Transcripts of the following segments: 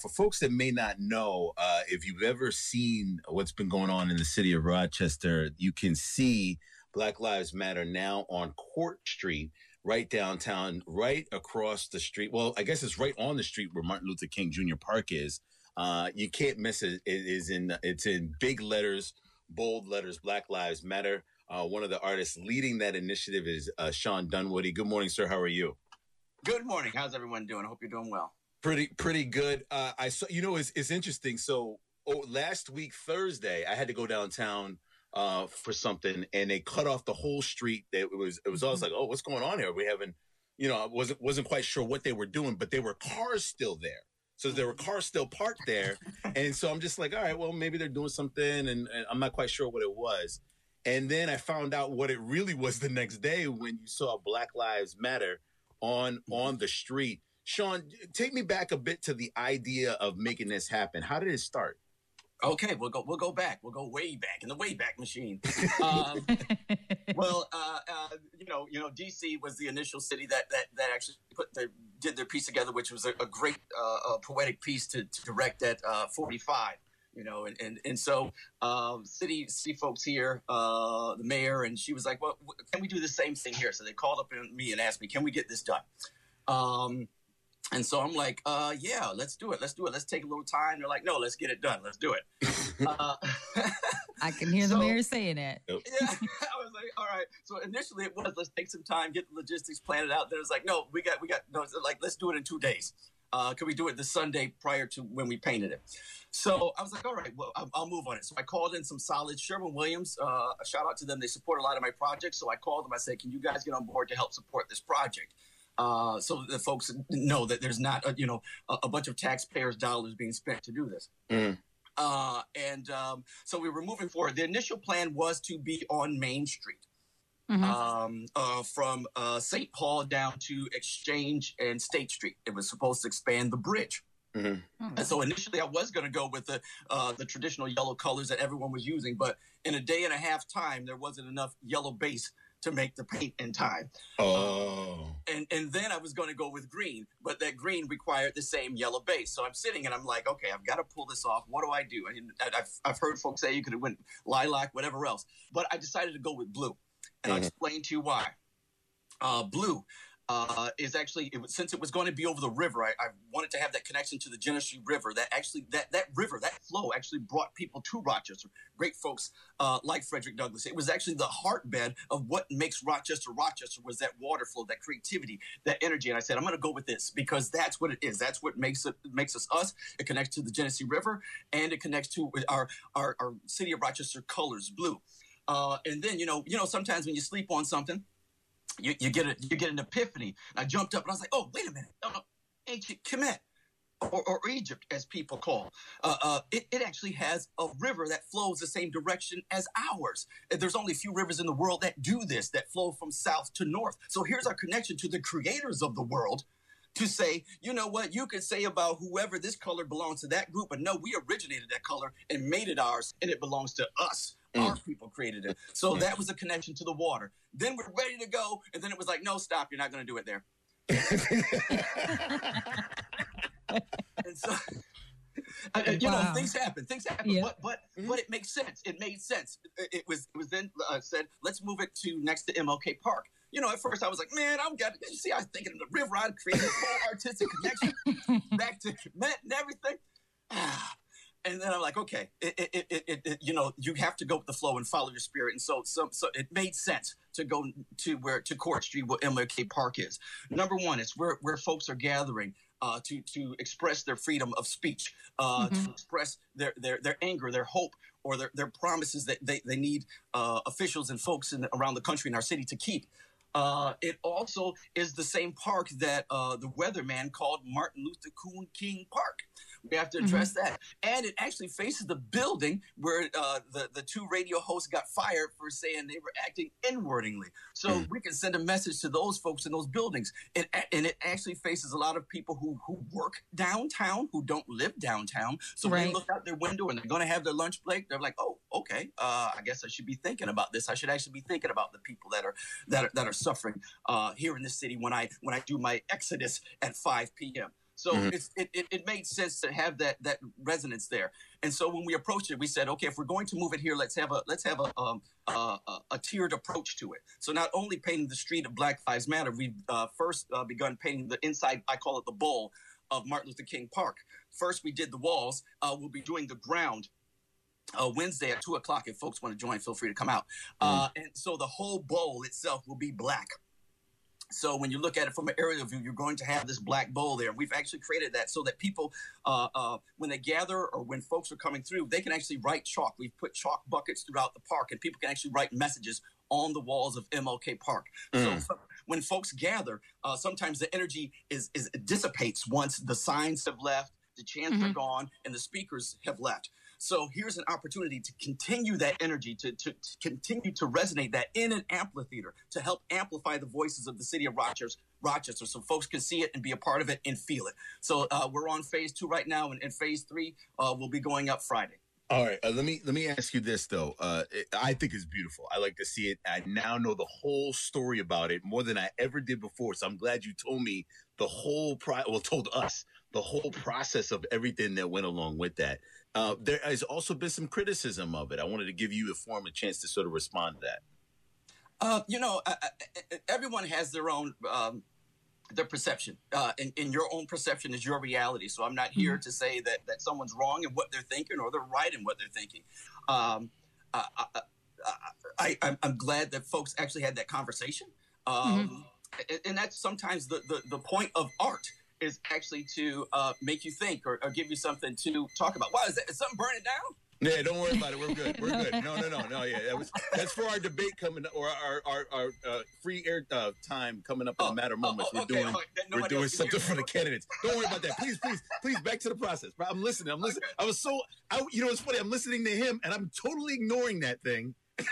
for folks that may not know, uh, if you've ever seen what's been going on in the city of Rochester, you can see Black Lives Matter now on Court Street, right downtown, right across the street. Well, I guess it's right on the street where Martin Luther King Jr. Park is. Uh, you can't miss it. It is in it's in big letters, bold letters. Black Lives Matter. Uh, one of the artists leading that initiative is uh, Shawn Dunwoody. Good morning, sir. How are you? Good morning. How's everyone doing? I hope you're doing well. Pretty pretty good. Uh, I saw. You know, it's it's interesting. So oh, last week Thursday, I had to go downtown uh, for something, and they cut off the whole street. It was it was always mm-hmm. like, oh, what's going on here? We haven't, you know, I wasn't wasn't quite sure what they were doing, but there were cars still there. So there were cars still parked there, and so I'm just like, all right, well, maybe they're doing something, and, and I'm not quite sure what it was. And then I found out what it really was the next day when you saw Black Lives Matter on on the street. Shawn, take me back a bit to the idea of making this happen. How did it start? Okay, we'll go. We'll go back. We'll go way back in the way back machine. Um, well, uh, uh, you know, you know, DC was the initial city that that, that actually put their did their piece together, which was a, a great uh, a poetic piece to, to direct at uh, 45. You know, and and, and so um, city city folks here, uh, the mayor, and she was like, "Well, can we do the same thing here?" So they called up me and asked me, "Can we get this done?" Um, and so I'm like, uh, yeah, let's do it. Let's do it. Let's take a little time. They're like, no, let's get it done. Let's do it. uh, I can hear so, the mayor saying it. Yeah, I was like, all right. So initially it was, let's take some time, get the logistics planned out. Then it's like, no, we got, we got, no, like, let's do it in two days. Uh, can we do it the Sunday prior to when we painted it? So I was like, all right, well, I'll, I'll move on it. So I called in some solid Sherwin Williams. Uh, a shout out to them. They support a lot of my projects. So I called them. I said, can you guys get on board to help support this project? Uh, so that folks know that there's not a, you know a, a, bunch of taxpayers' dollars being spent to do this. Mm. Uh, and um, so we were moving forward. The initial plan was to be on Main Street. Mm-hmm. Um, uh, from uh, St. Paul down to Exchange and State Street. It was supposed to expand the bridge. Mm-hmm. Hmm. And so initially, I was going to go with the uh, the traditional yellow colors that everyone was using, but in a day and a half time, there wasn't enough yellow base to make the paint in time. Oh. and and then I was going to go with green, but that green required the same yellow base. So I'm sitting and I'm like, okay, I've got to pull this off. What do I do? I, have I've heard folks say you could have went lilac, whatever else, but I decided to go with blue, and mm-hmm. I'll explain to you why. Uh, blue uh, is actually it was, since it was going to be over the river, I, I, wanted to have that connection to the Genesee River. That actually that that river that flow actually brought people to Rochester. Great folks uh, like Frederick Douglass. It was actually the heartbed of what makes Rochester Rochester was that water flow, that creativity, that energy. And I said I'm going to go with this because that's what it is. That's what makes it makes us us. It connects to the Genesee River and it connects to our our, our city of Rochester colors, blue. Uh, and then you know you know sometimes when you sleep on something you, you get a, you get an epiphany. I jumped up and I was like, oh, wait a minute. No. Ancient Kemet. Or, or, Egypt, as people call. Uh, uh, it, it, actually has a river that flows the same direction as ours. There's only a few rivers in the world that do this, that flow from south to north. So here's our connection to the creators of the world to say, you know what, you could say about whoever this color belongs to that group, but no, we originated that color and made it ours, and it belongs to us. Mm. Our people created it. So mm. that was a connection to the water. Then we're ready to go. And then it was like, no, stop. You're not going to do it there. and so, you wow. know, things happen. Things happen. Yeah. But but mm-hmm. but it makes sense. It made sense. It, it was it was then uh, said, let's move it to next to MLK Park. You know, at first I was like, man, I'm got. You see, I was thinking of the river. I created a whole artistic connection back to Kemet and everything. And then I'm like, okay, it, it, it, it, you know, you have to go with the flow and follow your spirit. And so, so, so it made sense to go to where to Court Street, where MLK Park is. Number one, it's where where folks are gathering uh, to to express their freedom of speech, uh, mm-hmm. to express their, their their anger, their hope, or their, their promises that they, they need uh, officials and folks in, around the country in our city to keep. Uh, it also is the same park that uh, the weatherman called Martin Luther King Park. We have to mm-hmm. address mm-hmm. that. And it actually faces the building where uh, the, the two radio hosts got fired for saying they were acting inwardingly. So mm. we can send a message to those folks in those buildings. It, and it actually faces a lot of people who, who work downtown, who don't live downtown. So right. when they look out their window and they're going to have their lunch break, they're like, oh, okay, uh, I guess I should be thinking about this. I should actually be thinking about the people that are that are, that are suffering uh, here in the city when I when I do my exodus at 5 p.m. So mm-hmm. it's, it, it, it made sense to have that that resonance there. And so when we approached it, we said, okay, if we're going to move it here, let's have a let's have a um, a, a, tiered approach to it. So not only painting the street of Black Lives Matter, we've uh, first uh, begun painting the inside. I call it the bowl of Martin Luther King Park. First, we did the walls. Uh, we'll be doing the ground uh, Wednesday at two o'clock. If folks want to join, feel free to come out. Uh, mm. and so the whole bowl itself will be black. So when you look at it from an aerial view, you're going to have this black bowl there. We've actually created that so that people, uh, uh, when they gather or when folks are coming through, they can actually write chalk. We've put chalk buckets throughout the park, and people can actually write messages on the walls of MLK Park. Mm. So when folks gather, uh, sometimes the energy is, is dissipates once the signs have left, the chants mm-hmm. are gone, and the speakers have left. So here's an opportunity to continue that energy, to, to, to, continue to resonate that in an amphitheater, to help amplify the voices of the city of Rochester, Rochester, so folks can see it and be a part of it and feel it. So uh, we're on phase two right now, and, and phase three uh, will be going up Friday. All right, uh, let me let me ask you this though. Uh, it, I think it's beautiful. I like to see it. I now know the whole story about it more than I ever did before. So I'm glad you told me the whole pro. Well, told us the whole process of everything that went along with that. Uh, there has also been some criticism of it. I wanted to give you a form a chance to sort of respond to that. Uh, you know, everyone has their own um, their perception, uh, and, and, your own perception is your reality. So I'm not here mm-hmm. to say that that someone's wrong in what they're thinking or they're right in what they're thinking. Um, I, i'm glad that folks actually had that conversation, um, mm-hmm. and that's sometimes the, the the point of art is actually to uh, make you think or, or, give you something to talk about. Wow, is, that, is something burning down? Yeah, don't worry about it. We're good. We're good. No, no, no, no. Yeah, that was that's for our debate coming or our our, our uh, free air uh, time coming up in oh, a matter of moments. Oh, okay, we're doing we're doing something for the candidates. Don't worry about that. Please, please, please. Back to the process. I'm listening. I'm listening. Okay. I was so I, you know it's funny. I'm listening to him and I'm totally ignoring that thing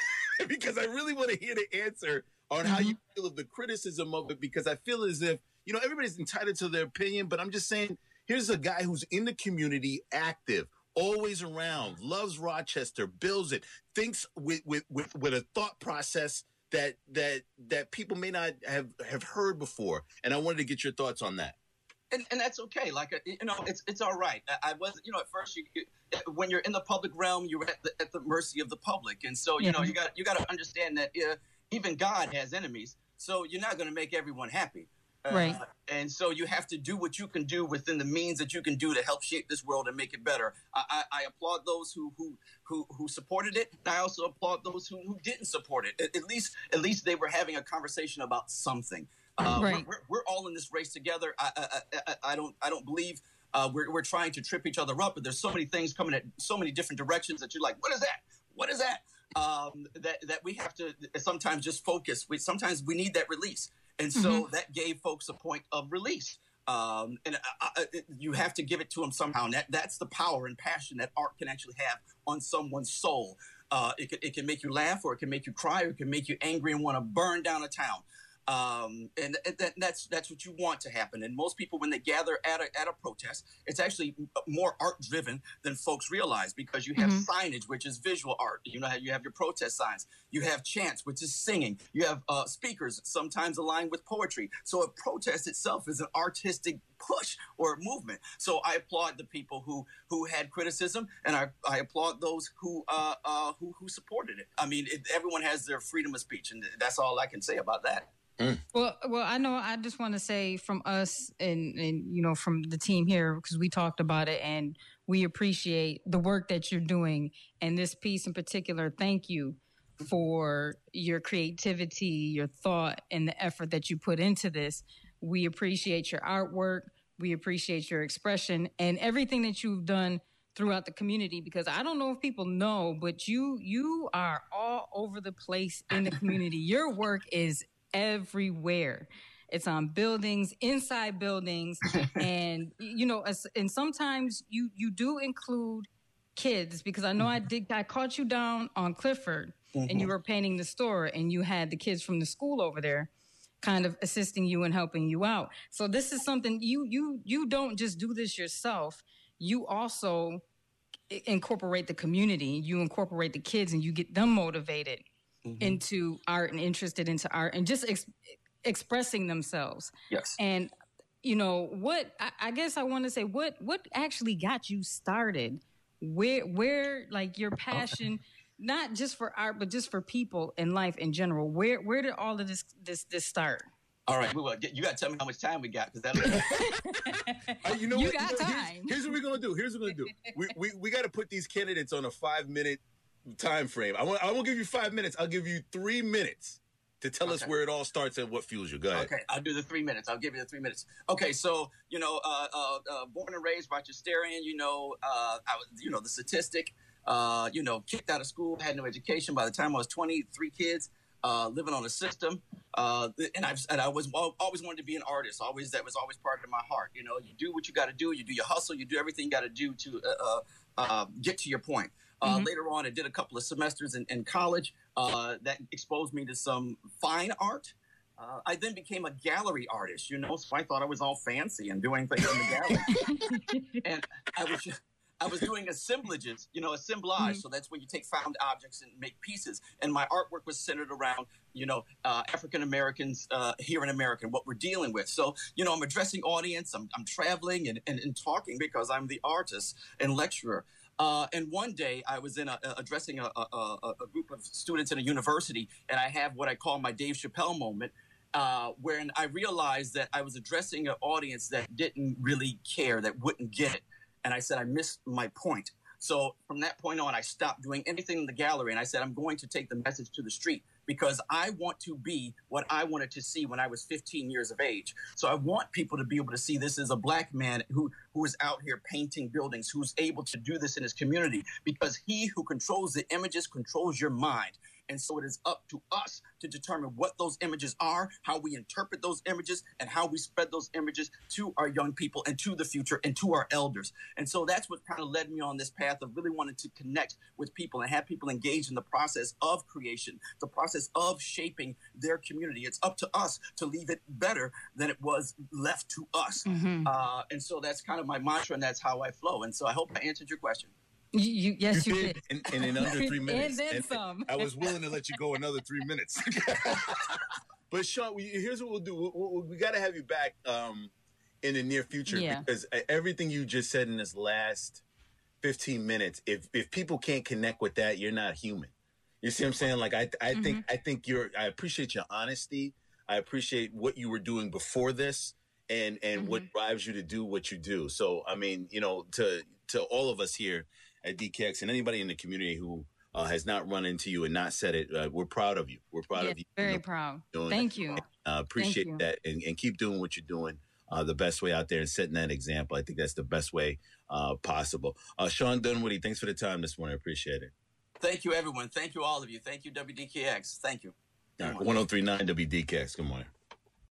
because I really want to hear the answer on mm-hmm. how you feel of the criticism of it because I feel as if you know, everybody's entitled to their opinion, but I'm just saying, here's a guy who's in the community, active, always around, loves Rochester, builds it, thinks with with with, with a thought process that that that people may not have have heard before. And I wanted to get your thoughts on that. And, and that's okay. Like uh, you know, it's it's all right. I, I was you know at first you, you, when you're in the public realm, you're at the, at the mercy of the public, and so you yeah. know you got you got to understand that uh, even God has enemies. So you're not going to make everyone happy. Right. Uh, and so you have to do what you can do within the means that you can do to help shape this world and make it better. I, I, I applaud those who, who who who supported it. And I also applaud those who, who didn't support it. At, at least at least they were having a conversation about something. Uh, right. We're, we're, all in this race together. I, I, I, I don't I don't believe uh, we're, we're trying to trip each other up, but there's so many things coming at so many different directions that you're like, what is that? What is that? Um, that that we have to sometimes just focus. We sometimes we need that release. And so mm-hmm. that gave folks a point of release. Um, and I, I, you have to give it to them somehow. And that, that's the power and passion that art can actually have on someone's soul. Uh, it, can, it can make you laugh, or it can make you cry, or it can make you angry and want to burn down a town. Um, and that, that's that's what you want to happen. And most people, when they gather at a, at a protest, it's actually more art driven than folks realize because you have mm-hmm. signage, which is visual art. You know, you have your protest signs. You have chants, which is singing. You have uh, speakers, sometimes aligned with poetry. So a protest itself is an artistic push or movement. So I applaud the people who who had criticism, and I, I applaud those who uh, uh, who who supported it. I mean, it, everyone has their freedom of speech, and that's all I can say about that. Mm. Well, well, I know. I just want to say from us and and you know from the team here because we talked about it and we appreciate the work that you're doing and this piece in particular. Thank you for your creativity, your thought, and the effort that you put into this. We appreciate your artwork. We appreciate your expression and everything that you've done throughout the community because I don't know if people know, but you you are all over the place in the community. Your work is everywhere. It's on buildings, inside buildings, and you know, and sometimes you you do include kids because I know I did. I caught you down on Clifford, mm-hmm. and you were painting the store, and you had the kids from the school over there, kind of assisting you and helping you out. So this is something you you you don't just do this yourself. You also incorporate the community. You incorporate the kids, and you get them motivated mm-hmm. into art and interested into art and just ex- expressing themselves. Yes. And you know what I, I guess I want to say what what actually got you started where where like your passion not just for art but just for people in life in general where where did all of this this this start all right, we will. You got to tell me how much time we got because that. uh, you know you what? Got you know, time. Here's, here's, what we're gonna do. Here's what we're gonna do. We we, we got to put these candidates on a five minute time frame. I won't I won't give you five minutes. I'll give you three minutes to tell okay. us where it all starts and what fuels you. Go ahead. Okay, I'll do the three minutes. I'll give you the three minutes. Okay, so you know, uh, uh, uh, born and raised Rochesterian. You know, uh, I was, you know, the statistic. Uh, you know, kicked out of school, had no education. By the time I was 23 kids, uh, living on a system. Uh, and I've and I was always wanted to be an artist. Always that was always part of my heart. You know, you do what you got to do. You do your hustle. You do everything you got to do to uh, uh, get to your point. Uh, mm-hmm. Later on, I did a couple of semesters in, in college uh, that exposed me to some fine art. Uh, I then became a gallery artist, you know, so I thought I was all fancy and doing things in the gallery. and I was just, I was doing assemblages, you know, assemblage. Mm-hmm. So that's when you take found objects and make pieces. And my artwork was centered around, you know, uh, African Americans uh, here in America, and what we're dealing with. So, you know, I'm addressing audience, I'm, I'm traveling and, and, and talking because I'm the artist and lecturer. Uh, and one day I was in a, addressing a, a, a, group of students in a university, and I have what I call my Dave Chappelle moment. Uh, I realized that I was addressing an audience that didn't really care, that wouldn't get it and I said I missed my point. So from that point on, I stopped doing anything in the gallery, and I said I'm going to take the message to the street because I want to be what I wanted to see when I was 15 years of age. So I want people to be able to see this as a black man who who is out here painting buildings, who's able to do this in his community, because he who controls the images controls your mind. And so it is up to us to determine what those images are, how we interpret those images, and how we spread those images to our young people and to the future and to our elders. And so that's what kind of led me on this path of really wanting to connect with people and have people engaged in the process of creation, the process of shaping their community. It's up to us to leave it better than it was left to us. Mm-hmm. Uh, and so that's kind of my mantra, and that's how I flow. And so I hope I answered your question. You, you yes, you, you did, did. And, and, in under three minutes. and then and, some. I was willing to let you go another three minutes. but Shawn, we, here's what we'll do. we we we got to have you back um, in the near future yeah. because everything you just said in this last 15 minutes, if if people can't connect with that, you're not human. You see what I'm saying? Like I I mm-hmm. think I think you're. I appreciate your honesty. I appreciate what you were doing before this and and mm-hmm. what drives you to do what you do. So I mean, you know, to to all of us here at DKX and anybody in the community who uh, has not run into you and not said it, uh, we're proud of you. We're proud yeah, of you. Very you know, proud. Thank you. Uh, appreciate you. that and, and, keep doing what you're doing. Uh, the best way out there and setting that example. I think that's the best way uh, possible. Uh, Shawn Dunwoody, thanks for the time this morning. I appreciate it. Thank you, everyone. Thank you, all of you. Thank you, WDKX. Thank you. All right, 1039 WDKX. Good morning.